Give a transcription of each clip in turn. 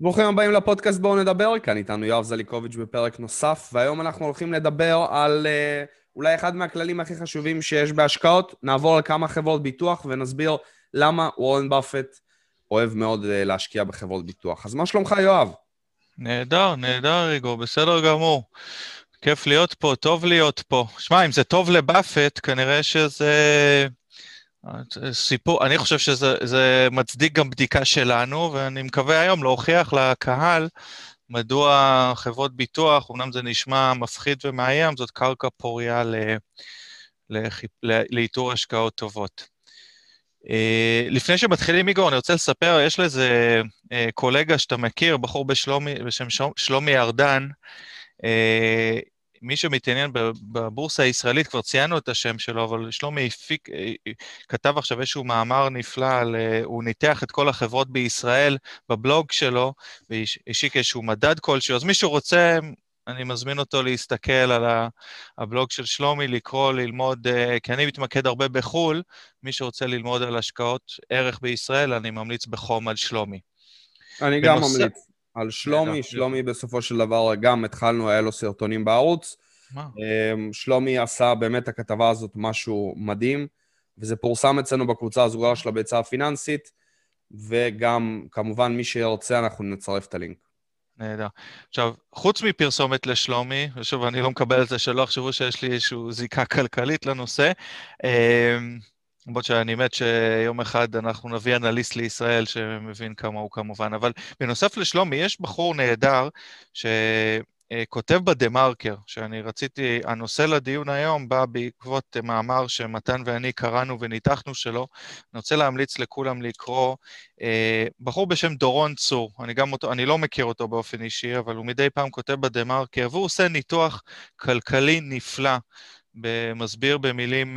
ברוכים הבאים לפודקאסט בואו נדבר, כאן איתנו יואב זליקוביץ' בפרק נוסף, והיום אנחנו הולכים לדבר על uh, אולי אחד מהכללים הכי חשובים שיש בהשקעות. נעבור על כמה חברות ביטוח ונסביר למה וורן באפט אוהב מאוד uh, להשקיע בחברות ביטוח. אז מה שלומך יואב? נהדר, נהדר ריגו, בסדר גמור. כיף להיות פה, טוב להיות פה. שמע, אם זה טוב לבאפט, כנראה שזה סיפור, אני חושב שזה מצדיק גם בדיקה שלנו, ואני מקווה היום להוכיח לקהל מדוע חברות ביטוח, אמנם זה נשמע מפחיד ומאיים, זאת קרקע פוריה לאיתור השקעות טובות. אה, לפני שמתחילים, איגור, אני רוצה לספר, יש לאיזה אה, קולגה שאתה מכיר, בחור בשלומי, בשם שלומי ארדן, אה, מי שמתעניין בבורסה הישראלית, כבר ציינו את השם שלו, אבל שלומי הפיק, אה, אה, כתב עכשיו איזשהו מאמר נפלא, על, אה, הוא ניתח את כל החברות בישראל בבלוג שלו, והשיק איזשהו מדד כלשהו, אז מי שרוצה, אני מזמין אותו להסתכל על הבלוג של שלומי, לקרוא, ללמוד, כי אני מתמקד הרבה בחו"ל, מי שרוצה ללמוד על השקעות ערך בישראל, אני ממליץ בחום על שלומי. אני גם בנושא... ממליץ. על שלומי, שלומי בסופו של דבר גם התחלנו, היה לו סרטונים בערוץ. אמ, שלומי עשה באמת הכתבה הזאת משהו מדהים, וזה פורסם אצלנו בקבוצה הסגורה של הביצה הפיננסית, וגם, כמובן, מי שירצה, אנחנו נצרף את הלינק. נהדר. עכשיו, חוץ מפרסומת לשלומי, ושוב, אני לא מקבל את זה שלא יחשבו שיש לי איזושהי זיקה כלכלית לנושא, אמ, למרות שאני מת שיום אחד אנחנו נביא אנליסט לישראל שמבין כמה הוא כמובן, אבל בנוסף לשלומי, יש בחור נהדר שכותב בדה-מרקר, שאני רציתי, הנושא לדיון היום בא בעקבות מאמר שמתן ואני קראנו וניתחנו שלו, אני רוצה להמליץ לכולם לקרוא, אה, בחור בשם דורון צור, אני גם אותו, אני לא מכיר אותו באופן אישי, אבל הוא מדי פעם כותב בדה-מרקר, והוא עושה ניתוח כלכלי נפלא, מסביר במילים...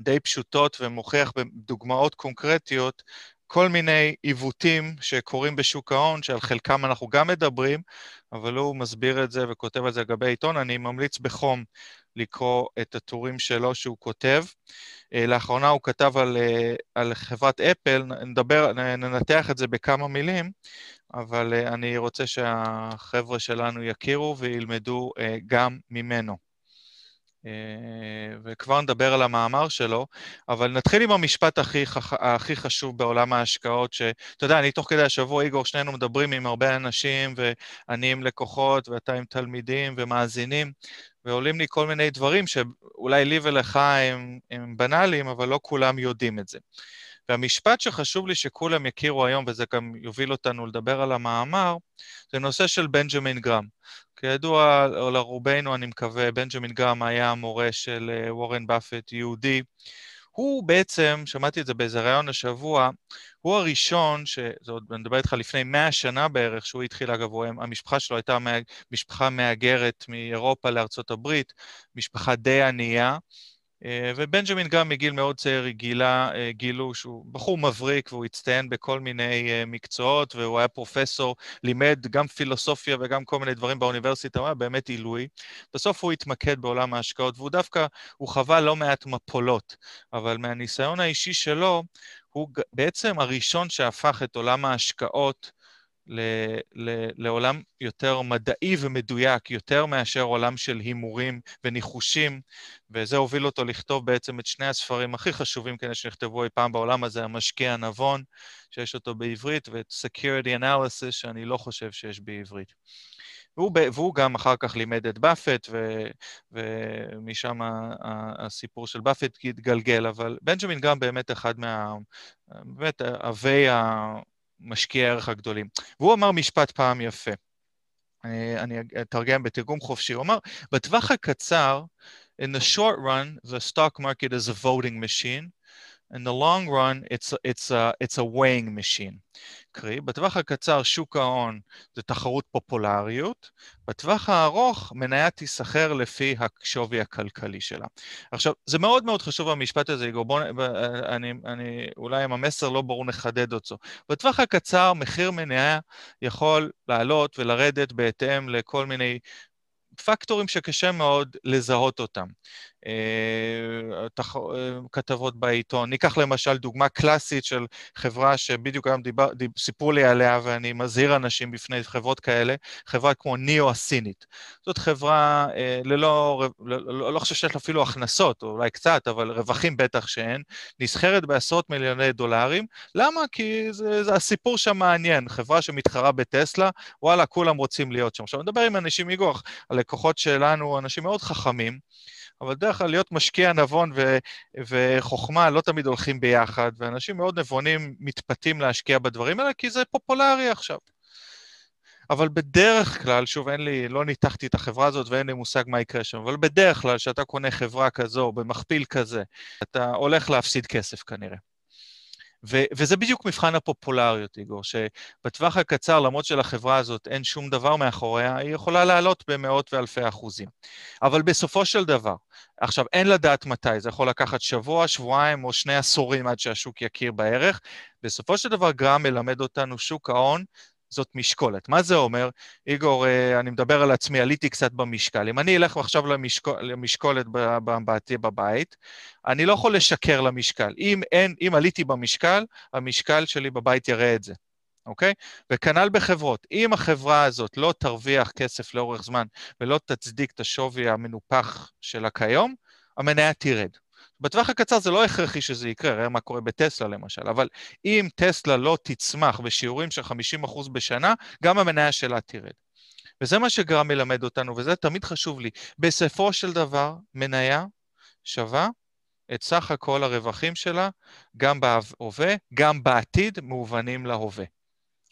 די פשוטות ומוכיח בדוגמאות קונקרטיות כל מיני עיוותים שקורים בשוק ההון, שעל חלקם אנחנו גם מדברים, אבל הוא מסביר את זה וכותב על זה לגבי עיתון. אני ממליץ בחום לקרוא את הטורים שלו שהוא כותב. אה, לאחרונה הוא כתב על, אה, על חברת אפל, נדבר, ננתח את זה בכמה מילים, אבל אה, אני רוצה שהחבר'ה שלנו יכירו וילמדו גם ממנו. אה, וכבר נדבר על המאמר שלו, אבל נתחיל עם המשפט הכי, הכי חשוב בעולם ההשקעות, שאתה יודע, אני תוך כדי השבוע, איגור, שנינו מדברים עם הרבה אנשים, ואני עם לקוחות, ואתה עם תלמידים ומאזינים, ועולים לי כל מיני דברים שאולי לי ולך הם, הם בנאליים, אבל לא כולם יודעים את זה. והמשפט שחשוב לי שכולם יכירו היום, וזה גם יוביל אותנו לדבר על המאמר, זה נושא של בנג'מין גרם. כידוע לרובנו, אני מקווה, בנג'מין גרם היה המורה של אה, וורן באפט, יהודי. הוא בעצם, שמעתי את זה באיזה ראיון השבוע, הוא הראשון, שזה עוד, אני מדבר איתך לפני מאה שנה בערך, שהוא התחיל, אגב, הוא, המשפחה שלו הייתה משפחה מהגרת מאירופה לארצות הברית, משפחה די ענייה, ובנג'מין גם מגיל מאוד צעיר גילה, אה, גילו שהוא בחור מבריק והוא הצטיין בכל מיני אה, מקצועות והוא היה פרופסור, לימד גם פילוסופיה וגם כל מיני דברים באוניברסיטה, הוא היה באמת עילוי. בסוף הוא התמקד בעולם ההשקעות והוא דווקא, הוא חווה לא מעט מפולות, אבל מהניסיון האישי שלו, הוא בעצם הראשון שהפך את עולם ההשקעות ל, ל, לעולם יותר מדעי ומדויק, יותר מאשר עולם של הימורים וניחושים, וזה הוביל אותו לכתוב בעצם את שני הספרים הכי חשובים כנראה שנכתבו אי פעם בעולם הזה, המשקיע הנבון, שיש אותו בעברית, ואת Security Analysis, שאני לא חושב שיש בעברית. והוא, והוא גם אחר כך לימד את באפט, ו, ומשם הסיפור של באפט התגלגל, אבל בנג'מין גם באמת אחד מה... באמת אבי ה... משקיעי הערך הגדולים. והוא אמר משפט פעם יפה. אני, אתרגם בתרגום חופשי. הוא אמר, בטווח הקצר, in the short run, the stock market is a voting machine. In the long run, it's, it's, a, it's a weighing machine. קרי, בטווח הקצר שוק ההון זה תחרות פופולריות, בטווח הארוך מניה תיסחר לפי השווי הכלכלי שלה. עכשיו, זה מאוד מאוד חשוב המשפט הזה, איגור, בוא, אני, אני, אולי אם המסר לא ברור נחדד אותו. בטווח הקצר מחיר מניה יכול לעלות ולרדת בהתאם לכל מיני פקטורים שקשה מאוד לזהות אותם. אה, תח... אה, כתבות בעיתון. ניקח למשל דוגמה קלאסית של חברה שבדיוק היום דיבר, דיב, סיפרו לי עליה ואני מזהיר אנשים בפני חברות כאלה, חברה כמו ניאו הסינית. זאת חברה אה, ללא, לא, לא, חושב שיש לה אפילו הכנסות, או אולי קצת, אבל רווחים בטח שאין, נסחרת בעשרות מיליוני דולרים. למה? כי זה, זה הסיפור שם מעניין, חברה שמתחרה בטסלה, וואלה, כולם רוצים להיות שם. עכשיו, אני מדבר עם אנשים, איגור, הלקוחות שלנו, אנשים מאוד חכמים, אבל בדרך כלל להיות משקיע נבון ו- וחוכמה לא תמיד הולכים ביחד, ואנשים מאוד נבונים מתפתים להשקיע בדברים האלה, כי זה פופולרי עכשיו. אבל בדרך כלל, שוב, אין לי, לא ניתחתי את החברה הזאת ואין לי מושג מה יקרה שם, אבל בדרך כלל, כשאתה קונה חברה כזו, במכפיל כזה, אתה הולך להפסיד כסף כנראה. ו- וזה בדיוק מבחן הפופולריות, איגור, שבטווח הקצר, למרות שלחברה הזאת אין שום דבר מאחוריה, היא יכולה לעלות במאות ואלפי אחוזים. אבל בסופו של דבר, עכשיו, אין לדעת מתי, זה יכול לקחת שבוע, שבועיים או שני עשורים עד שהשוק יכיר בערך. בסופו של דבר, גרם מלמד אותנו שוק ההון זאת משקולת. מה זה אומר? איגור, אה, אני מדבר על עצמי, עליתי קצת במשקל. אם אני אלך עכשיו למשקול, למשקולת בעתי בבית, אני לא יכול לשקר למשקל. אם, אין, אם עליתי במשקל, המשקל שלי בבית יראה את זה. אוקיי? וכנ"ל בחברות. אם החברה הזאת לא תרוויח כסף לאורך זמן ולא תצדיק את השווי המנופח שלה כיום, המניה תרד. בטווח הקצר זה לא הכרחי שזה יקרה, ראה מה קורה בטסלה למשל, אבל אם טסלה לא תצמח בשיעורים של 50% בשנה, גם המניה שלה תרד. וזה מה שגרם מלמד אותנו, וזה תמיד חשוב לי. בסופו של דבר, מניה שווה את סך הכל הרווחים שלה, גם בהווה, גם בעתיד, מהוונים להווה.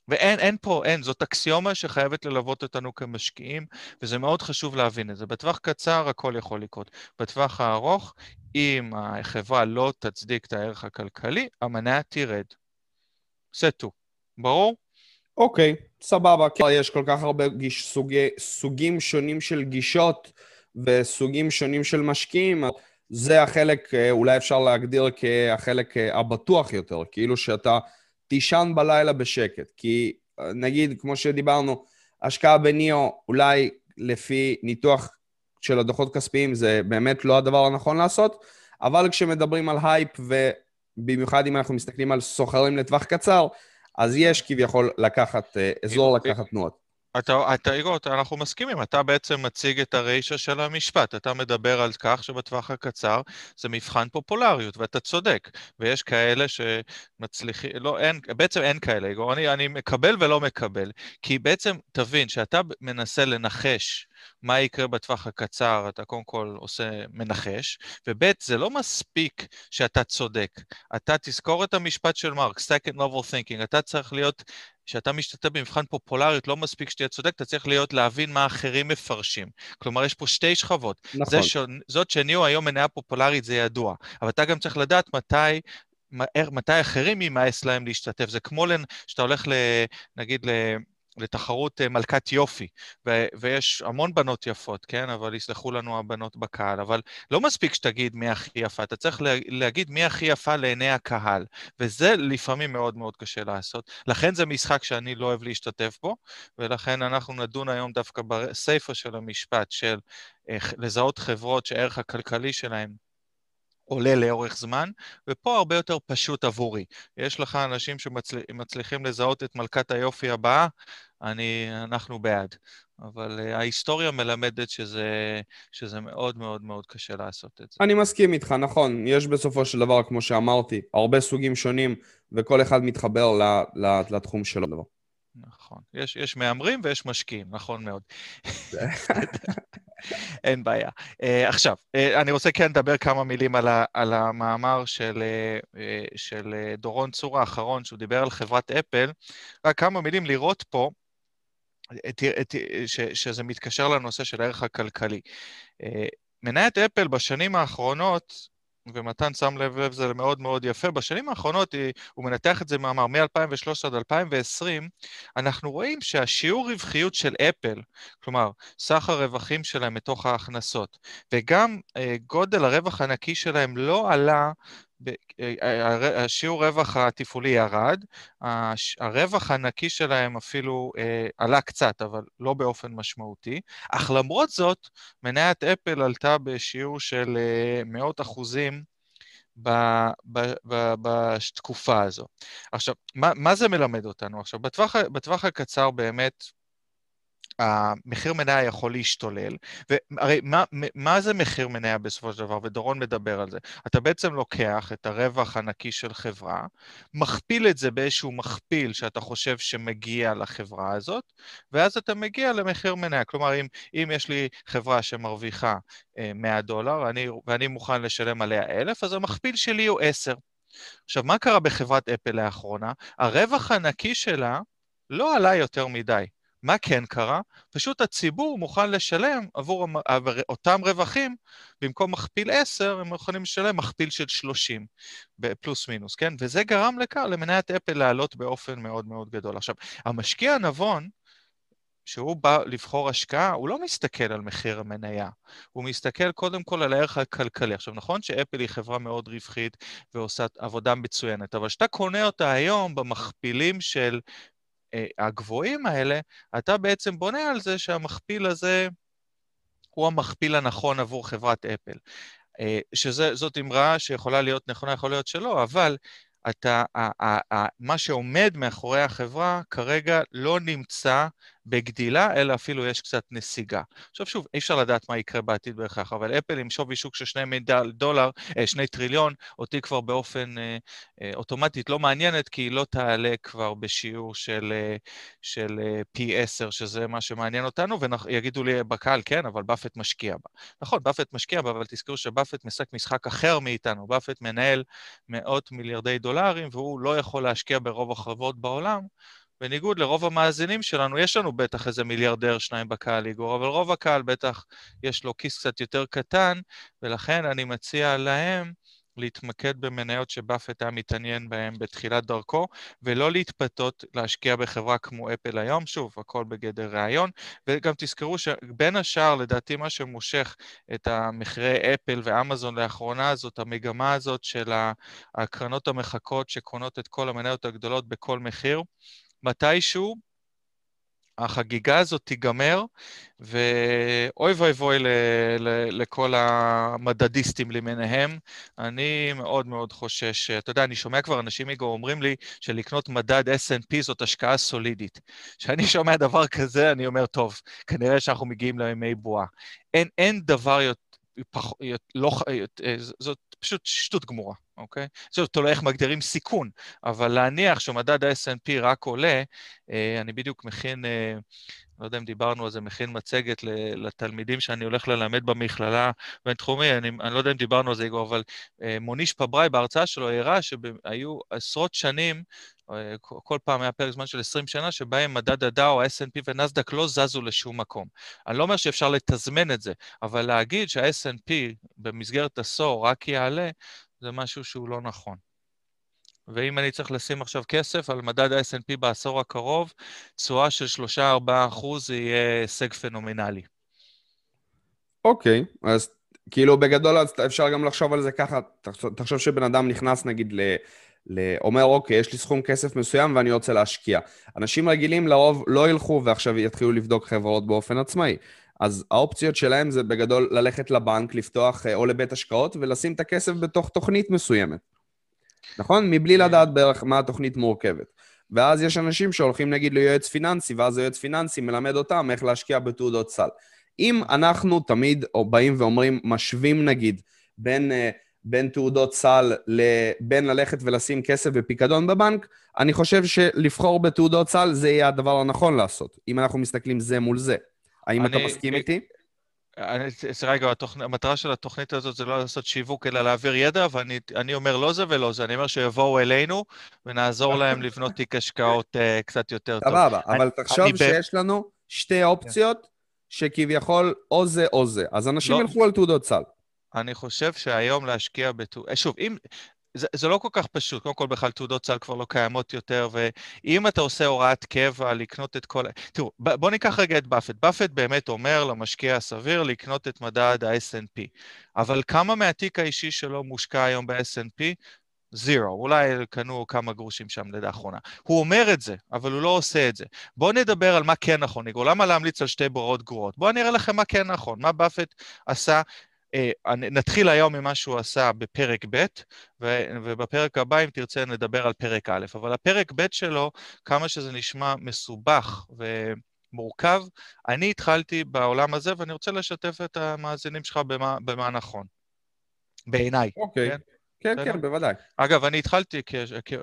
ואין אין פה, אין, זאת אקסיומה שחייבת ללוות אותנו כמשקיעים, וזה מאוד חשוב להבין את זה. בטווח קצר הכל יכול לקרות. בטווח הארוך, אם החברה לא תצדיק את הערך הכלכלי, המניה תרד. סטו. ברור? אוקיי, okay, סבבה. יש כל כך הרבה גיש, סוגי, סוגים שונים של גישות וסוגים שונים של משקיעים. זה החלק, אה, אולי אפשר להגדיר כהחלק אה, הבטוח יותר, כאילו שאתה... תישן בלילה בשקט. כי אה, נגיד, כמו שדיברנו, השקעה ב NIO, אולי לפי ניתוח של הדוחות כספיים, זה באמת לא הדבר הנכון לעשות, אבל כשמדברים על הייפ, ובמיוחד אם אנחנו מסתכלים על סוחרים לטווח קצר, אז יש כביכול לקחת, אה, אזור לקחת תנועות. אתה, אתה, איגור, אנחנו מסכימים, אתה בעצם מציג את הרישה של המשפט, אתה מדבר על כך שבטווח הקצר זה מבחן פופולריות, ואתה צודק, ויש כאלה שמצליחים, לא, אין, בעצם אין כאלה, איגור, אני, אני מקבל ולא מקבל, כי בעצם, תבין, שאתה מנסה לנחש מה יקרה בטווח הקצר, אתה קודם כל עושה מנחש, וב' זה לא מספיק שאתה צודק. אתה תזכור את המשפט של מרק, second level thinking, אתה צריך להיות, כשאתה משתתף במבחן פופולריות, לא מספיק שתהיה צודק, אתה צריך להיות, להבין מה אחרים מפרשים. כלומר, יש פה שתי שכבות. נכון. ש... זאת שניהו היום מניה פופולרית זה ידוע, אבל אתה גם צריך לדעת מתי מתי אחרים יימאס להם להשתתף. זה כמו שאתה הולך, ל, נגיד, ל... לתחרות אה, מלכת יופי, ו- ויש המון בנות יפות, כן? אבל יסלחו לנו הבנות בקהל, אבל לא מספיק שתגיד מי הכי יפה, אתה צריך לה- להגיד מי הכי יפה לעיני הקהל, וזה לפעמים מאוד מאוד קשה לעשות. לכן זה משחק שאני לא אוהב להשתתף בו, ולכן אנחנו נדון היום דווקא בסיפא של המשפט של איך לזהות חברות שהערך הכלכלי שלהן עולה לאורך זמן, ופה הרבה יותר פשוט עבורי. יש לך אנשים שמצליחים לזהות את מלכת היופי הבאה, אני, אנחנו בעד. אבל uh, ההיסטוריה מלמדת שזה, שזה מאוד מאוד מאוד קשה לעשות את זה. אני מסכים איתך, נכון. יש בסופו של דבר, כמו שאמרתי, הרבה סוגים שונים, וכל אחד מתחבר לתחום שלו. נכון. יש, יש מהמרים ויש משקיעים, נכון מאוד. אין בעיה. Uh, עכשיו, uh, אני רוצה כן לדבר כמה מילים על, ה, על המאמר של, uh, של דורון צור האחרון, שהוא דיבר על חברת אפל. רק כמה מילים לראות פה, את, את, ש, שזה מתקשר לנושא של הערך הכלכלי. Uh, מניית אפל בשנים האחרונות ומתן שם לב לב זה מאוד מאוד יפה, בשנים האחרונות הוא מנתח את זה מאמר מ-2013 עד 2020, אנחנו רואים שהשיעור רווחיות של אפל, כלומר סך הרווחים שלהם מתוך ההכנסות, וגם אה, גודל הרווח הנקי שלהם לא עלה השיעור רווח התפעולי ירד, הרווח הנקי שלהם אפילו עלה קצת, אבל לא באופן משמעותי, אך למרות זאת, מניית אפל עלתה בשיעור של מאות אחוזים בתקופה הזו. עכשיו, מה, מה זה מלמד אותנו? עכשיו, בטווח, בטווח הקצר באמת, המחיר מניה יכול להשתולל, והרי מה, מה זה מחיר מניה בסופו של דבר, ודורון מדבר על זה? אתה בעצם לוקח את הרווח הנקי של חברה, מכפיל את זה באיזשהו מכפיל שאתה חושב שמגיע לחברה הזאת, ואז אתה מגיע למחיר מניה. כלומר, אם, אם יש לי חברה שמרוויחה 100 אה, דולר, אני, ואני מוכן לשלם עליה 1,000, אז המכפיל שלי הוא 10. עכשיו, מה קרה בחברת אפל לאחרונה? הרווח הנקי שלה לא עלה יותר מדי. מה כן קרה? פשוט הציבור מוכן לשלם עבור אותם רווחים, במקום מכפיל 10, הם מוכנים לשלם מכפיל של 30, פלוס מינוס, כן? וזה גרם לכך, למניית אפל לעלות באופן מאוד מאוד גדול. עכשיו, המשקיע הנבון, כשהוא בא לבחור השקעה, הוא לא מסתכל על מחיר המניה, הוא מסתכל קודם כל על הערך הכלכלי. עכשיו, נכון שאפל היא חברה מאוד רווחית ועושה עבודה מצוינת, אבל כשאתה קונה אותה היום במכפילים של הגבוהים האלה, אתה בעצם בונה על זה שהמכפיל הזה הוא המכפיל הנכון עבור חברת אפל. אה, שזאת אמרה שיכולה להיות נכונה, יכול להיות שלא, אבל אתה, מה שעומד מאחורי החברה כרגע לא נמצא בגדילה, אלא אפילו יש קצת נסיגה. עכשיו שוב, אי אפשר לדעת מה יקרה בעתיד בהכרח, אבל אפל עם שווי שוק של שני מידע דולר, אה, שני טריליון, אותי כבר באופן אה, אה, אוטומטית לא מעניינת, כי היא לא תעלה כבר בשיעור של, של פי עשר, שזה מה שמעניין אותנו, ויגידו לי בקהל, כן, אבל באפט משקיע בה. נכון, באפט משקיע בה, אבל תזכרו שבאפט משחק משחק אחר מאיתנו. באפט מנהל מאות מיליארדי דולרים, והוא לא יכול להשקיע ברוב החברות בעולם, בניגוד לרוב המאזינים שלנו, יש לנו בטח איזה מיליארדר שניים בקהל, איגור, אבל רוב הקהל בטח יש לו כיס קצת יותר קטן, ולכן אני מציע להם להתמקד במניות שבאפט היה מתעניין בהן בתחילת דרכו, ולא להתפתות להשקיע בחברה כמו אפל היום, שוב, הכל בגדר ראיון, וגם תזכרו שבין השאר, לדעתי מה שמושך את המחירי אפל ואמזון לאחרונה זאת המגמה הזאת של הקרנות המחכות שקונות את כל המניות הגדולות בכל מחיר. מתישהו החגיגה הזאת תיגמר, ואוי ואבוי לכל המדדיסטים למיניהם. אני מאוד מאוד חושש, אתה יודע, אני שומע כבר אנשים מגו אומרים לי שלקנות מדד S&P זאת השקעה סולידית. כשאני שומע דבר כזה, אני אומר, טוב, כנראה שאנחנו מגיעים לימי בועה. אין, אין דבר יותר... פח, לא, זאת פשוט שטות גמורה, אוקיי? זאת תלוי איך מגדירים סיכון, אבל להניח שמדד ה-S&P רק עולה, אה, אני בדיוק מכין, אה, לא יודע אם דיברנו על זה, מכין מצגת לתלמידים שאני הולך ללמד במכללה בינתחומי, אני, אני לא יודע אם דיברנו על זה, איגור, אבל אה, מוניש פבראי בהרצאה שלו הראה שהיו עשרות שנים כל פעם היה פרק זמן של 20 שנה, שבהם מדד הדאו, ה-S&P ונסדק לא זזו לשום מקום. אני לא אומר שאפשר לתזמן את זה, אבל להגיד שה-S&P במסגרת עשור רק יעלה, זה משהו שהוא לא נכון. ואם אני צריך לשים עכשיו כסף על מדד ה-S&P בעשור הקרוב, תשואה של 3-4 אחוז יהיה הישג פנומנלי. אוקיי, okay, אז כאילו בגדול אפשר גם לחשוב על זה ככה, תחשוב שבן אדם נכנס נגיד ל... אומר, אוקיי, יש לי סכום כסף מסוים ואני רוצה להשקיע. אנשים רגילים לרוב לא ילכו ועכשיו יתחילו לבדוק חברות באופן עצמאי. אז האופציות שלהם זה בגדול ללכת לבנק, לפתוח אה, או לבית השקעות ולשים את הכסף בתוך תוכנית מסוימת. נכון? מבלי כן. לדעת בערך מה התוכנית מורכבת. ואז יש אנשים שהולכים נגיד ליועץ פיננסי, ואז היועץ פיננסי מלמד אותם איך להשקיע בתעודות סל. אם אנחנו תמיד באים ואומרים, משווים נגיד בין uh, בין תעודות סל לבין ללכת ולשים כסף בפיקדון בבנק, אני חושב שלבחור בתעודות סל זה יהיה הדבר הנכון לעשות, אם אנחנו מסתכלים זה מול זה. האם אני, אתה מסכים איתי? רגע, המטרה של התוכנית הזאת זה לא לעשות שיווק, אלא להעביר ידע, ואני אומר לא זה ולא זה. אני אומר שיבואו אלינו ונעזור להם לבנות תיק השקעות uh, קצת יותר טוב. סבבה, אבל תחשוב שיש לנו שתי אופציות שכביכול או זה או זה. אז אנשים לא. ילכו על תעודות סל. אני חושב שהיום להשקיע בתעודות... אה, שוב, אם... זה, זה לא כל כך פשוט. קודם כל, בכלל תעודות סל כבר לא קיימות יותר, ואם אתה עושה הוראת קבע לקנות את כל... תראו, בואו ניקח רגע את באפט. באפט באמת אומר למשקיע הסביר לקנות את מדד ה-S&P, אבל כמה מהתיק האישי שלו מושקע היום ב-S&P? זירו, אולי קנו כמה גרושים שם לאחרונה. הוא אומר את זה, אבל הוא לא עושה את זה. בואו נדבר על מה כן נכון, ניגו. למה להמליץ על שתי בורות גרועות? בואו אני אראה לכם מה כן נכון, מה באפט עשה. אה, נתחיל היום ממה שהוא עשה בפרק ב', ובפרק הבא, אם תרצה, נדבר על פרק א', אבל הפרק ב' שלו, כמה שזה נשמע מסובך ומורכב, אני התחלתי בעולם הזה, ואני רוצה לשתף את המאזינים שלך במה, במה נכון. בעיניי. אוקיי. Okay. כן? כן, כן, בוודאי. אגב, אני התחלתי,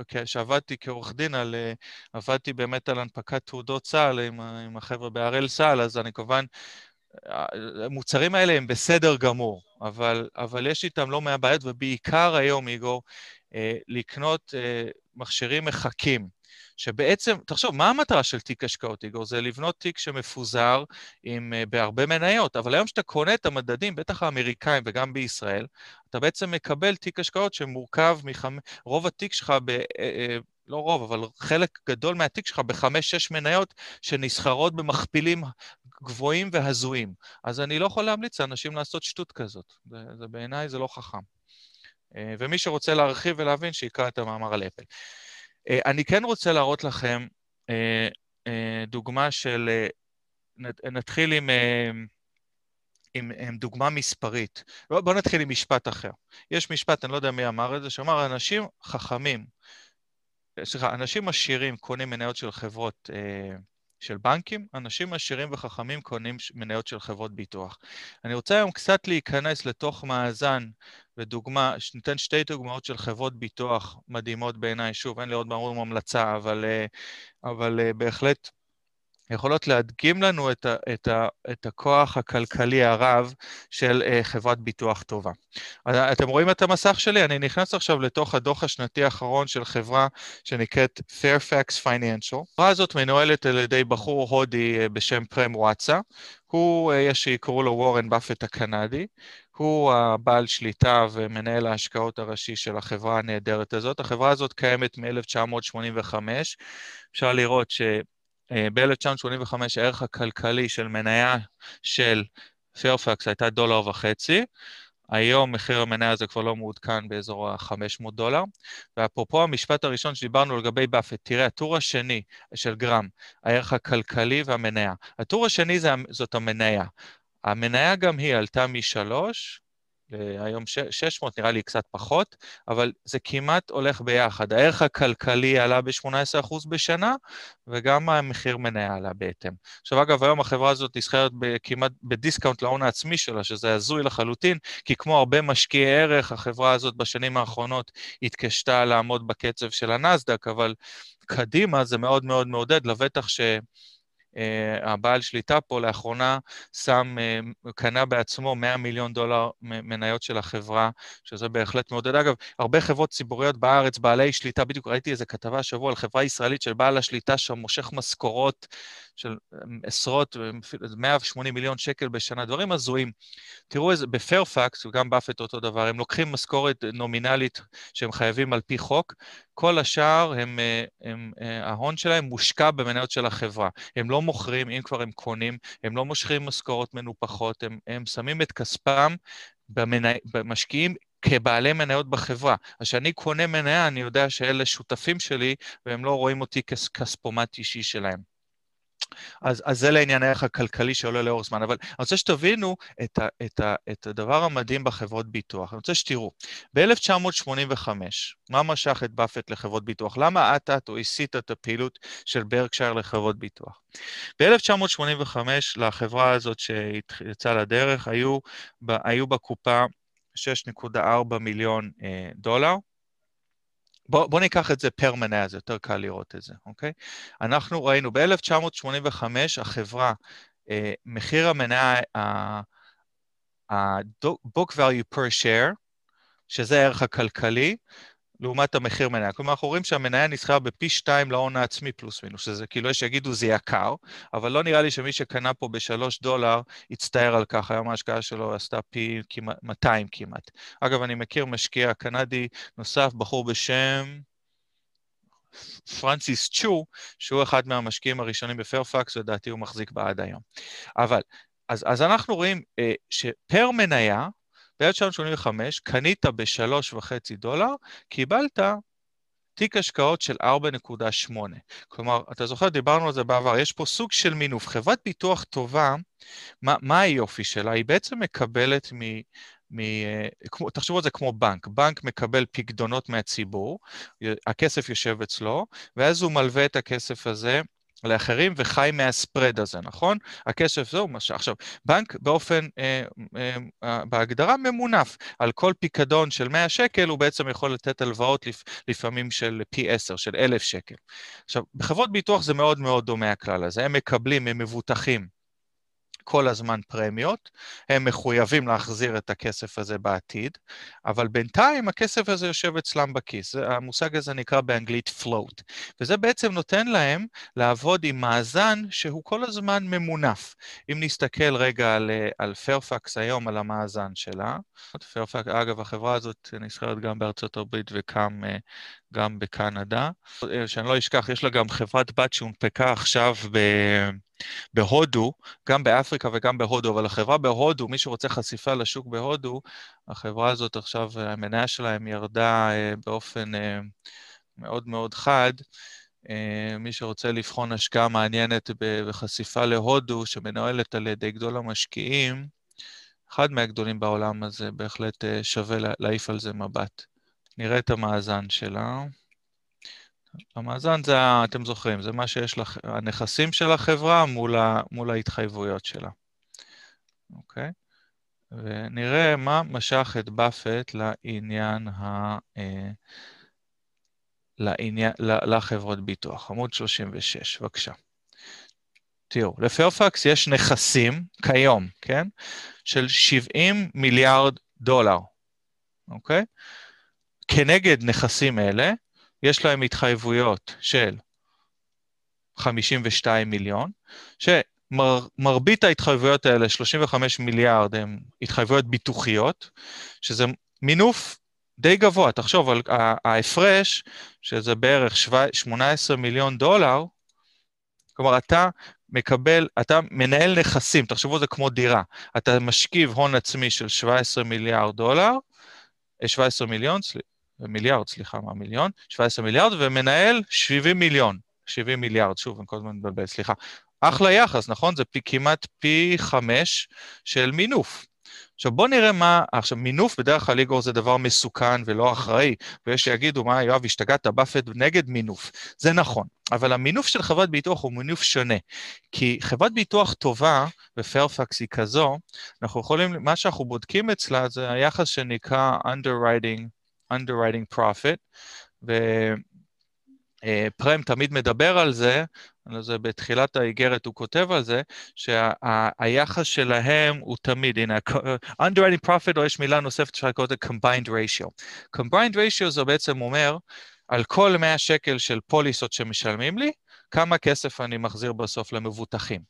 כשעבדתי כעורך דין, על, אה, עבדתי באמת על הנפקת תעודות צה"ל עם, עם החבר'ה בהראל סל, אז אני כמובן, המוצרים האלה הם בסדר גמור, אבל, אבל יש איתם לא מעט בעיות, ובעיקר היום, איגור, אה, לקנות אה, מכשירים מחכים. שבעצם, תחשוב, מה המטרה של תיק השקעות, איגור? זה לבנות תיק שמפוזר עם, uh, בהרבה מניות, אבל היום כשאתה קונה את המדדים, בטח האמריקאים וגם בישראל, אתה בעצם מקבל תיק השקעות שמורכב מחמ... רוב התיק שלך ב... Uh, uh, לא רוב, אבל חלק גדול מהתיק שלך בחמש-שש מניות שנסחרות במכפילים גבוהים והזויים. אז אני לא יכול להמליץ לאנשים לעשות שטות כזאת. זה, זה בעיניי זה לא חכם. ומי שרוצה להרחיב ולהבין, שיקרא את המאמר על אפל. אה, אני כן רוצה להראות לכם אה, אה, דוגמה של... נתחיל עם, עם, עם דוגמה מספרית. בואו נתחיל עם משפט אחר. יש משפט, אני לא יודע מי אמר את זה, שאמר, אנשים חכמים, סליחה, אנשים עשירים קונים מניות של חברות של בנקים, אנשים עשירים וחכמים קונים מניות של חברות ביטוח. אני רוצה היום קצת להיכנס לתוך מאזן ודוגמה, ניתן שתי דוגמאות של חברות ביטוח מדהימות בעיניי, שוב, אין לי עוד ברור המלצה, אבל, אה, אבל אה, בהחלט יכולות להדגים לנו את, ה, את, ה, את הכוח הכלכלי הרב של uh, חברת ביטוח טובה. אתם רואים את המסך שלי? אני נכנס עכשיו לתוך הדוח השנתי האחרון של חברה שנקראת Fairfax Financial. החברה הזאת מנוהלת על ידי בחור הודי uh, בשם פרם וואטסה. הוא, יש שיקראו לו וורן באפט הקנדי. הוא הבעל שליטה ומנהל ההשקעות הראשי של החברה הנהדרת הזאת. החברה הזאת קיימת מ-1985. אפשר לראות ש... אה, ב-1985 הערך הכלכלי של מניה של פרפקס הייתה דולר וחצי, היום מחיר המניה הזה כבר לא מעודכן באזור ה-500 דולר. ואפרופו המשפט הראשון שדיברנו לגבי באפט, תראה, הטור השני של גרם, הערך הכלכלי והמניה. הטור השני זה, זאת המניה. המניה גם היא עלתה משלוש היום 600, נראה לי קצת פחות, אבל זה כמעט הולך ביחד. הערך הכלכלי עלה ב-18% בשנה, וגם המחיר מניה עלה בהתאם. עכשיו, אגב, היום החברה הזאת נסחרת כמעט בדיסקאונט להון העצמי שלה, שזה הזוי לחלוטין, כי כמו הרבה משקיעי ערך, החברה הזאת בשנים האחרונות התקשתה לעמוד בקצב של הנסדק, אבל קדימה זה מאוד מאוד מעודד, לבטח ש... Uh, הבעל שליטה פה לאחרונה שם, uh, קנה בעצמו 100 מיליון דולר מניות של החברה, שזה בהחלט מעודד. אגב, הרבה חברות ציבוריות בארץ, בעלי שליטה, בדיוק ראיתי איזה כתבה השבוע על חברה ישראלית של בעל השליטה שם מושך משכורות של עשרות, 180 מיליון שקל בשנה, דברים הזויים. תראו איזה, בפרפקס, וגם באפט אותו דבר, הם לוקחים משכורת נומינלית שהם חייבים על פי חוק, כל השאר, הם, אה, הם, הם, ההון שלהם מושקע במניות של החברה. הם לא מוכרים, אם כבר הם קונים, הם לא מושכים משכורות מנופחות, הם, הם שמים את כספם במנ... במשקיעים כבעלי מניות בחברה. אז כשאני קונה מניה, אני יודע שאלה שותפים שלי, והם לא רואים אותי כספומט אישי שלהם. אז, אז זה לעניין הערך הכלכלי שעולה לאורך זמן. אבל אני רוצה שתבינו את, ה, את, ה, את הדבר המדהים בחברות ביטוח. אני רוצה שתראו, ב-1985, מה משך את באפט לחברות ביטוח? למה אט-אט או הסיט את הפעילות של ברקשייר לחברות ביטוח? ב-1985, לחברה הזאת שיצאה לדרך, היו, היו בקופה 6.4 מיליון אה, דולר. בוא, בוא ניקח את זה פר מניה, זה יותר קל לראות את זה, אוקיי? אנחנו ראינו ב-1985 החברה, אה, מחיר המניה, ה-book value per share, שזה הערך הכלכלי, לעומת המחיר מניה. כלומר, אנחנו רואים שהמניה נסחרה בפי שתיים להון העצמי פלוס מינוס, שזה כאילו יש שיגידו זה יקר, אבל לא נראה לי שמי שקנה פה בשלוש דולר יצטער על כך, היום ההשקעה שלו עשתה פי כמעט, 200 כמעט. אגב, אני מכיר משקיע קנדי נוסף, בחור בשם פרנסיס צ'ו, שהוא אחד מהמשקיעים הראשונים בפרפקס, לדעתי הוא מחזיק בה עד היום. אבל, אז, אז אנחנו רואים אה, שפר מניה, ב-1985 קנית ב-3.5 דולר, קיבלת תיק השקעות של 4.8. כלומר, אתה זוכר, דיברנו על זה בעבר, יש פה סוג של מינוף. חברת ביטוח טובה, מה, מה היופי שלה? היא בעצם מקבלת מ... מ... כמו, תחשבו על זה כמו בנק, בנק מקבל פקדונות מהציבור, הכסף יושב אצלו, ואז הוא מלווה את הכסף הזה לאחרים וחי מהספרד הזה, נכון? הכסף זהו מה ש... עכשיו, בנק באופן, אה, אה, אה, בהגדרה ממונף, על כל פיקדון של 100 שקל הוא בעצם יכול לתת הלוואות לפ, לפעמים של פי 10, של 1,000 שקל. עכשיו, בחברות ביטוח זה מאוד מאוד דומה הכלל הזה, הם מקבלים, הם מבוטחים. כל הזמן פרמיות, הם מחויבים להחזיר את הכסף הזה בעתיד, אבל בינתיים הכסף הזה יושב אצלם בכיס. המושג הזה נקרא באנגלית float, וזה בעצם נותן להם לעבוד עם מאזן שהוא כל הזמן ממונף. אם נסתכל רגע על, על פרפקס היום, על המאזן שלה, פרפקס, אגב, החברה הזאת נסחרת גם בארצות הברית וקם גם בקנדה. שאני לא אשכח, יש לה גם חברת בת שהונפקה עכשיו ב... בהודו, גם באפריקה וגם בהודו, אבל החברה בהודו, מי שרוצה חשיפה לשוק בהודו, החברה הזאת עכשיו, המניה שלהם ירדה אה, באופן אה, מאוד מאוד חד. אה, מי שרוצה לבחון השקעה מעניינת בחשיפה להודו, שמנוהלת על ידי גדול המשקיעים, אחד מהגדולים בעולם הזה, בהחלט שווה להעיף על זה מבט. נראה את המאזן שלה. המאזן זה, אתם זוכרים, זה מה שיש לך, הנכסים של החברה מול, ה, מול ההתחייבויות שלה. אוקיי? ונראה מה משך את באפט לעניין ה... אה, לעניין, לחברות ביטוח. עמוד 36, בבקשה. תראו, לפרפקס יש נכסים כיום, כן? של 70 מיליארד דולר, אוקיי? כנגד נכסים אלה, יש להם התחייבויות של 52 מיליון, שמרבית ההתחייבויות האלה, 35 מיליארד, הן התחייבויות ביטוחיות, שזה מינוף די גבוה. תחשוב על ההפרש, שזה בערך 18 מיליון דולר, כלומר, אתה מקבל, אתה מנהל נכסים, תחשבו על זה כמו דירה. אתה משכיב הון עצמי של 17 מיליארד דולר, 17 אה, מיליון, מיליארד, סליחה, מה מיליון? 17 מיליארד, ומנהל 70 מיליון. 70 מיליארד, שוב, אני כל הזמן מבלבל, סליחה. אחלה יחס, נכון? זה פי, כמעט פי חמש של מינוף. עכשיו בואו נראה מה, עכשיו מינוף בדרך כלל איגור זה דבר מסוכן ולא אחראי, ויש שיגידו, מה יואב, השתגעת באפט נגד מינוף. זה נכון, אבל המינוף של חברת ביטוח הוא מינוף שונה, כי חברת ביטוח טובה, ופרפקס היא כזו, אנחנו יכולים, מה שאנחנו בודקים אצלה זה היחס שנקרא underwriting underwriting profit, ופרם תמיד מדבר על זה, זה בתחילת האיגרת הוא כותב על זה, שהיחס שה, שלהם הוא תמיד, הנה, underwriting profit, או יש מילה נוספת שאפשר לקרוא לזה combined ratio. combined ratio זה בעצם אומר, על כל 100 שקל של פוליסות שמשלמים לי, כמה כסף אני מחזיר בסוף למבוטחים.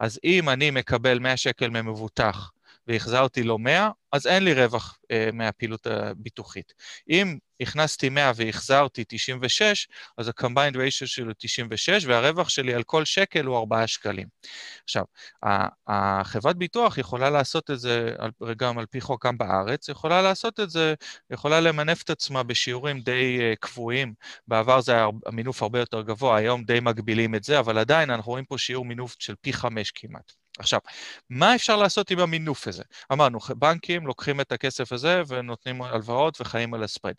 אז אם אני מקבל 100 שקל ממבוטח והחזרתי לו 100, אז אין לי רווח אה, מהפעילות הביטוחית. אם הכנסתי 100 והחזרתי 96, אז ה-combined ratio שלו 96, והרווח שלי על כל שקל הוא 4 שקלים. עכשיו, החברת ביטוח יכולה לעשות את זה, גם על פי חוק גם בארץ, יכולה לעשות את זה, יכולה למנף את עצמה בשיעורים די uh, קבועים. בעבר זה היה מינוף הרבה יותר גבוה, היום די מגבילים את זה, אבל עדיין אנחנו רואים פה שיעור מינוף של פי 5 כמעט. עכשיו, מה אפשר לעשות עם המינוף הזה? אמרנו, בנקים לוקחים את הכסף הזה ונותנים הלוואות וחיים על הספרד.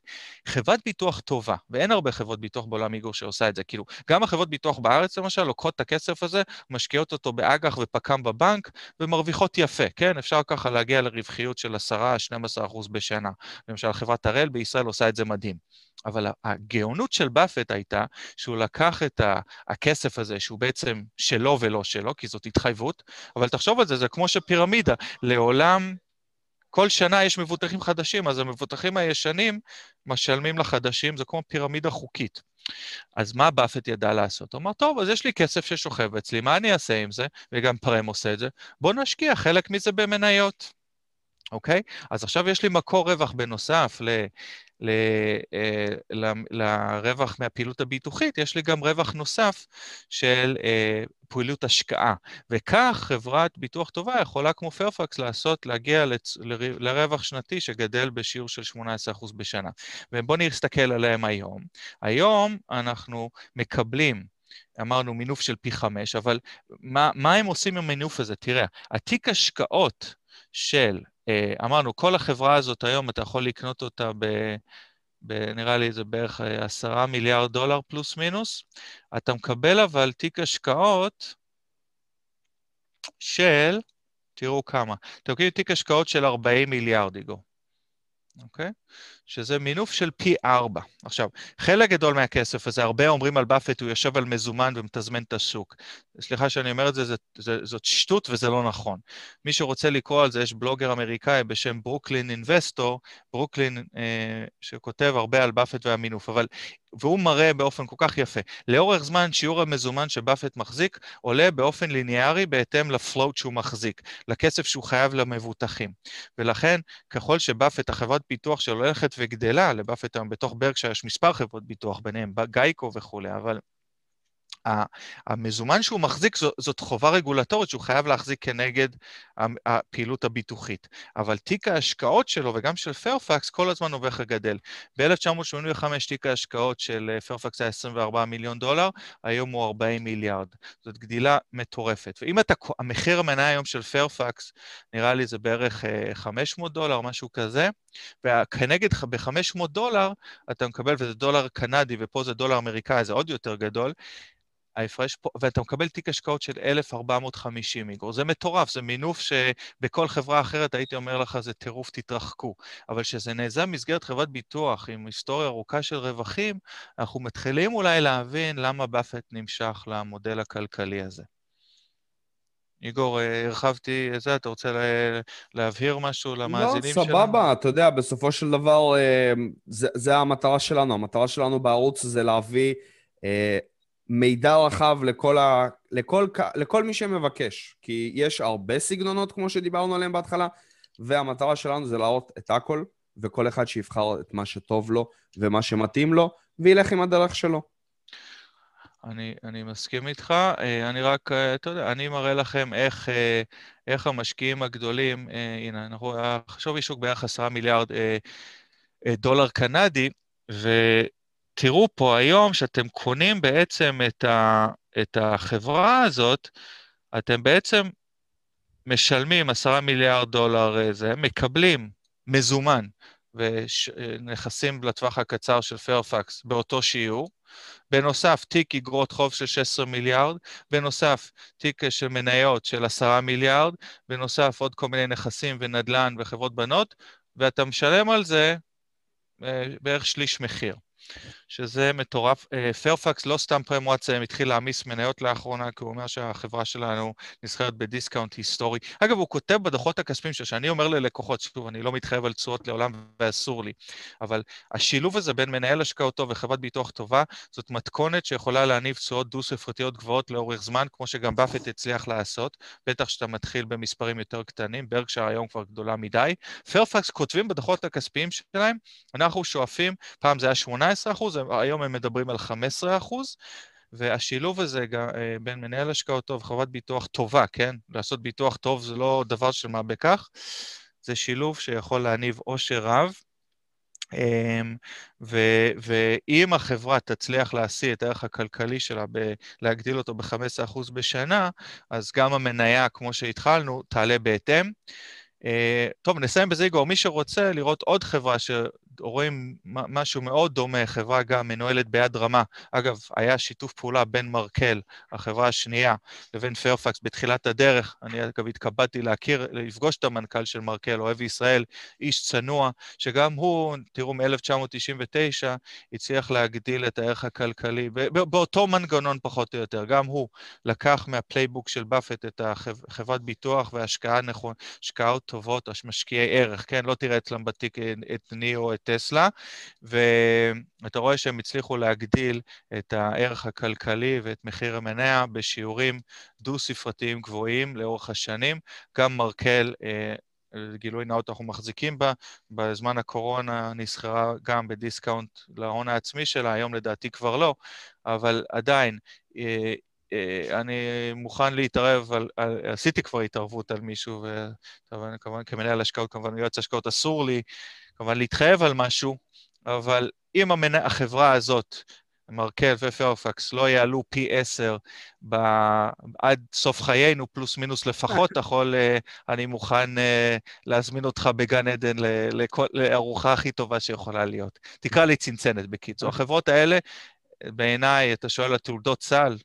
חברת ביטוח טובה, ואין הרבה חברות ביטוח בעולם איגור שעושה את זה, כאילו, גם החברות ביטוח בארץ למשל לוקחות את הכסף הזה, משקיעות אותו באג"ח ופק"ם בבנק, ומרוויחות יפה, כן? אפשר ככה להגיע לרווחיות של 10-12% בשנה. למשל, חברת הראל בישראל עושה את זה מדהים. אבל הגאונות של באפט הייתה שהוא לקח את הכסף הזה, שהוא בעצם שלו ולא שלו, כי זאת התחייבות, אבל תחשוב על זה, זה כמו שפירמידה, לעולם כל שנה יש מבוטחים חדשים, אז המבוטחים הישנים משלמים לחדשים, זה כמו פירמידה חוקית. אז מה באפט ידע לעשות? הוא אמר, טוב, אז יש לי כסף ששוכב אצלי, מה אני אעשה עם זה? וגם פרם עושה את זה. בואו נשקיע חלק מזה במניות. אוקיי? אז עכשיו יש לי מקור רווח בנוסף ל, ל, אה, ל, לרווח מהפעילות הביטוחית, יש לי גם רווח נוסף של אה, פעילות השקעה. וכך חברת ביטוח טובה יכולה כמו פרפקס לעשות, להגיע לצ, ל, לרווח שנתי שגדל בשיעור של 18% בשנה. ובואו נסתכל עליהם היום. היום אנחנו מקבלים אמרנו מינוף של פי חמש, אבל מה, מה הם עושים עם המינוף הזה? תראה, התיק השקעות של אמרנו, כל החברה הזאת היום, אתה יכול לקנות אותה ב... ב נראה לי זה בערך אה, עשרה מיליארד דולר פלוס מינוס. אתה מקבל אבל תיק השקעות של, תראו כמה, אתה מקבל תיק השקעות של 40 מיליארד, איגור. אוקיי? שזה מינוף של פי ארבע. עכשיו, חלק גדול מהכסף הזה, הרבה אומרים על באפט, הוא יושב על מזומן ומתזמן את השוק. סליחה שאני אומר את זה, זה, זה, זאת שטות וזה לא נכון. מי שרוצה לקרוא על זה, יש בלוגר אמריקאי בשם Brooklyn Investor, ברוקלין, אה, שכותב הרבה על באפט והמינוף, אבל והוא מראה באופן כל כך יפה. לאורך זמן שיעור המזומן שבאפט מחזיק עולה באופן ליניארי בהתאם ל float שהוא מחזיק, לכסף שהוא חייב למבוטחים. ולכן, ככל שבאפט, החברת פיתוח שלו הולכת וגדלה, לבאפט היום בתוך ברקשייר יש מספר חברות ביטוח, ביניהם גייקו וכולי, אבל המזומן שהוא מחזיק זאת חובה רגולטורית שהוא חייב להחזיק כנגד הפעילות הביטוחית. אבל תיק ההשקעות שלו וגם של פרפקס כל הזמן הולך וגדל. ב-1985 תיק ההשקעות של פרפקס היה 24 מיליון דולר, היום הוא 40 מיליארד. זאת גדילה מטורפת. ואם אתה, המחיר המניה היום של פרפקס, נראה לי זה בערך 500 אה, דולר, משהו כזה, וכנגד ב-500 דולר אתה מקבל, וזה דולר קנדי ופה זה דולר אמריקאי, זה עוד יותר גדול, ההפרש פה, ואתה מקבל תיק השקעות של 1,450 איגור. זה מטורף, זה מינוף שבכל חברה אחרת הייתי אומר לך, זה טירוף, תתרחקו. אבל כשזה נעזר במסגרת חברת ביטוח עם היסטוריה ארוכה של רווחים, אנחנו מתחילים אולי להבין למה באפט נמשך למודל הכלכלי הזה. איגור, אה, הרחבתי את זה, אתה רוצה להבהיר משהו למאזינים שלנו? לא, סבבה, אתה יודע, בסופו של דבר, אה, זה, זה המטרה שלנו. המטרה שלנו בערוץ זה להביא אה, מידע רחב לכל, ה... לכל, לכל מי שמבקש, כי יש הרבה סגנונות, כמו שדיברנו עליהם בהתחלה, והמטרה שלנו זה להראות את הכל, וכל אחד שיבחר את מה שטוב לו ומה שמתאים לו, וילך עם הדרך שלו. אני, אני מסכים איתך, אה, אני רק, אה, אתה יודע, אני מראה לכם איך, אה, איך המשקיעים הגדולים, הנה, אנחנו, שווי שוק בערך עשרה מיליארד דולר קנדי, ו... תראו פה היום שאתם קונים בעצם את, ה, את החברה הזאת, אתם בעצם משלמים עשרה מיליארד דולר איזה, מקבלים מזומן ונכסים לטווח הקצר של פרפקס באותו שיעור. בנוסף, תיק אגרות חוב של 16 מיליארד, בנוסף, תיק של מניות של 10 מיליארד, בנוסף, עוד כל מיני נכסים ונדל"ן וחברות בנות, ואתה משלם על זה אה, בערך שליש מחיר. שזה מטורף. פרפקס אה, לא סתם פרם וואטסאם התחיל להעמיס מניות לאחרונה, כי הוא אומר שהחברה שלנו נסחרת בדיסקאונט היסטורי. אגב, הוא כותב בדוחות הכספיים שלו, שאני אומר ללקוחות, שוב, אני לא מתחייב על תשואות לעולם ואסור לי, אבל השילוב הזה בין מנהל השקעות טוב וחברת ביטוח טובה, זאת מתכונת שיכולה להניב תשואות דו-ספרתיות גבוהות לאורך זמן, כמו שגם באפט הצליח לעשות, בטח שאתה מתחיל במספרים יותר קטנים, ברקשייר היום כבר גדולה מדי. פיירפקס כותבים בדוחות הכספיים שלהם, אנחנו שואפים, פעם זה היה 18 אחוז, היום הם מדברים על 15 אחוז, והשילוב הזה אה, בין מנהל השקעות טוב וחברת ביטוח טובה, כן? לעשות ביטוח טוב זה לא דבר של מה בכך, זה שילוב שיכול להניב עושר רב. אמ, ו- ואם החברה תצליח להשיא את הערך הכלכלי שלה, ב- להגדיל אותו ב-15% בשנה, אז גם המניה, כמו שהתחלנו, תעלה בהתאם. Uh, טוב, נסיים בזה, איגור. מי שרוצה לראות עוד חברה. רואים משהו מאוד דומה, חברה גם מנוהלת ביד רמה. אגב, היה שיתוף פעולה בין מרקל, החברה השנייה, לבין פיירפקס בתחילת הדרך. אני אגב התכבדתי להכיר, לפגוש את המנכ"ל של מרקל, אוהב ישראל, איש צנוע, שגם הוא, תראו, מ-1999, הצליח להגדיל את הערך הכלכלי, באותו מנגנון פחות או יותר. גם הוא לקח מה playbook של באפט את החברת ביטוח והשקעה נכון, השקעות טובות, משקיעי ערך, כן? לא תראה אצלם בתיק את ניאו, את טסלה, ואתה רואה שהם הצליחו להגדיל את הערך הכלכלי ואת מחיר המניה בשיעורים דו-ספרתיים גבוהים לאורך השנים. גם מרקל, אה, גילוי נאות אנחנו מחזיקים בה, בזמן הקורונה נסחרה גם בדיסקאונט להון העצמי שלה, היום לדעתי כבר לא, אבל עדיין, אה, אני מוכן להתערב, על, על, עשיתי כבר התערבות על מישהו, וכמובן כמנהל השקעות, כמובן יועץ השקעות אסור לי כמובן להתחייב על משהו, אבל אם המנה, החברה הזאת, מרקל ופרפקס, לא יעלו פי עשר ב... עד סוף חיינו, פלוס מינוס לפחות, יכול, אה, אני מוכן אה, להזמין אותך בגן עדן לארוחה הכי טובה שיכולה להיות. תקרא לי צנצנת, בקיצור. החברות האלה, בעיניי, אתה שואל על תעודות סל,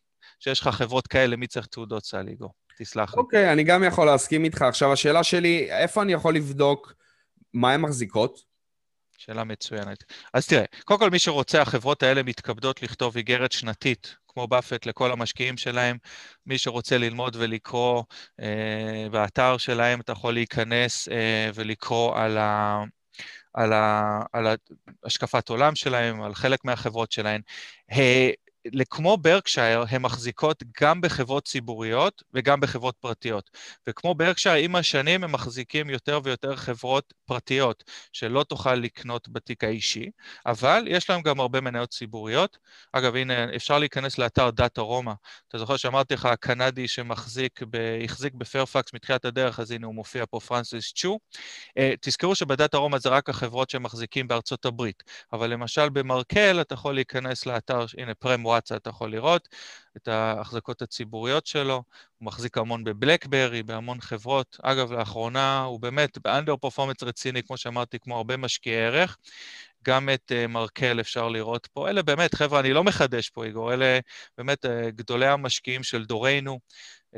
שיש לך חברות כאלה, מי צריך תעודות סל, איגו? תסלח לי. אוקיי, okay, אני גם יכול להסכים איתך. עכשיו, השאלה שלי, איפה אני יכול לבדוק מה הן מחזיקות? שאלה מצוינת. אז תראה, קודם כל מי שרוצה, החברות האלה מתכבדות לכתוב איגרת שנתית, כמו באפט, לכל המשקיעים שלהם. מי שרוצה ללמוד ולקרוא אה, באתר שלהם, אתה יכול להיכנס אה, ולקרוא על ה... על, ה, על השקפת עולם שלהם, על חלק מהחברות שלהם. כמו ברקשייר, הן מחזיקות גם בחברות ציבוריות וגם בחברות פרטיות. וכמו ברקשייר, עם השנים הם מחזיקים יותר ויותר חברות פרטיות, שלא תוכל לקנות בתיק האישי, אבל יש להם גם הרבה מניות ציבוריות. אגב, הנה, אפשר להיכנס לאתר Dataroma. אתה זוכר שאמרתי לך, הקנדי שמחזיק, החזיק בפיירפקס מתחילת הדרך, אז הנה הוא מופיע פה, פרנסיס צ'ו. Uh, תזכרו שבדאטה רומא זה רק החברות שמחזיקים בארצות הברית, אבל למשל במרקל אתה יכול להיכנס לאתר, הנה פרם וואטסאפ אתה יכול לראות את ההחזקות הציבוריות שלו, הוא מחזיק המון בבלקברי, בהמון חברות. אגב, לאחרונה הוא באמת באנדר פרפורמנס רציני, כמו שאמרתי, כמו הרבה משקיעי ערך. גם את uh, מרקל אפשר לראות פה. אלה באמת, חבר'ה, אני לא מחדש פה, איגור, אלה באמת uh, גדולי המשקיעים של דורנו.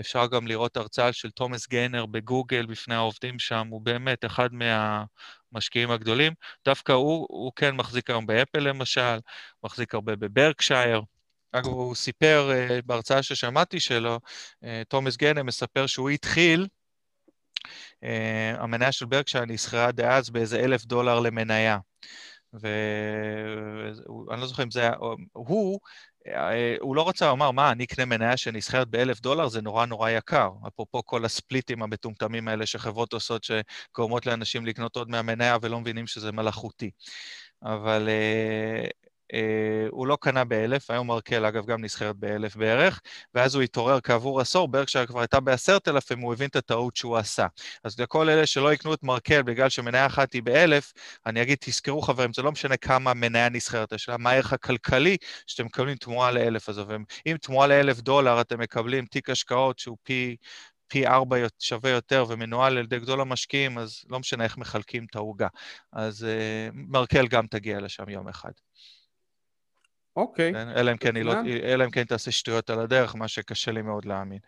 אפשר גם לראות הרצאה של תומאס גיינר בגוגל בפני העובדים שם, הוא באמת אחד מהמשקיעים הגדולים. דווקא הוא, הוא כן מחזיק היום באפל למשל, מחזיק הרבה בברקשייר. אגב, הוא סיפר אה, בהרצאה ששמעתי שלו, אה, תומאס גיינר מספר שהוא התחיל, אה, המניה של ברקשייר נסחרה דאז באיזה אלף דולר למניה. ואני לא זוכר אם זה היה... הוא, הוא לא רצה, הוא אמר, מה, אני אקנה מניה שנסחרת באלף דולר? זה נורא נורא יקר. אפרופו כל הספליטים המטומטמים האלה שחברות עושות, שגורמות לאנשים לקנות עוד מהמניה ולא מבינים שזה מלאכותי. אבל אה, הוא לא קנה באלף, היום מרקל אגב גם נסחרת באלף בערך, ואז הוא התעורר כעבור עשור, ברקשייר כבר הייתה בעשרת אלפים, הוא הבין את הטעות שהוא עשה. אז לכל אלה שלא יקנו את מרקל בגלל שמניה אחת היא באלף, אני אגיד, תזכרו חברים, זה לא משנה כמה מניה נסחרת, השאלה מה הערך הכלכלי שאתם מקבלים תמורה לאלף הזו, אם תמורה לאלף דולר אתם מקבלים תיק השקעות שהוא פי... פי ארבע שווה יותר ומנוהל על ידי גדול המשקיעים, אז לא משנה איך מחלקים את העוגה. אז uh, מרקל גם תגיע לשם יום אחד. אוקיי. כן? אלא אם כן, לא, אלא אם כן תעשה שטויות על הדרך, מה שקשה לי מאוד להאמין.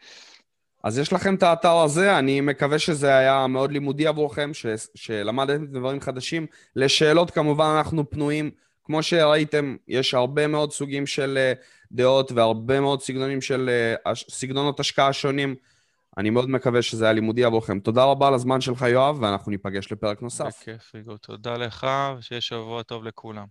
אז יש לכם את האתר הזה, אני מקווה שזה היה מאוד לימודי עבורכם, ש... שלמדתם דברים חדשים. לשאלות כמובן אנחנו פנויים. כמו שראיתם, יש הרבה מאוד סוגים של אה, דעות והרבה מאוד סגנונים של אה, סגנונות השקעה שונים. אני מאוד מקווה שזה היה לימודי עבורכם. תודה רבה על הזמן שלך, יואב, ואנחנו ניפגש לפרק נוסף. בכיף, איגור. תודה לך, ושיהיה שבוע טוב לכולם.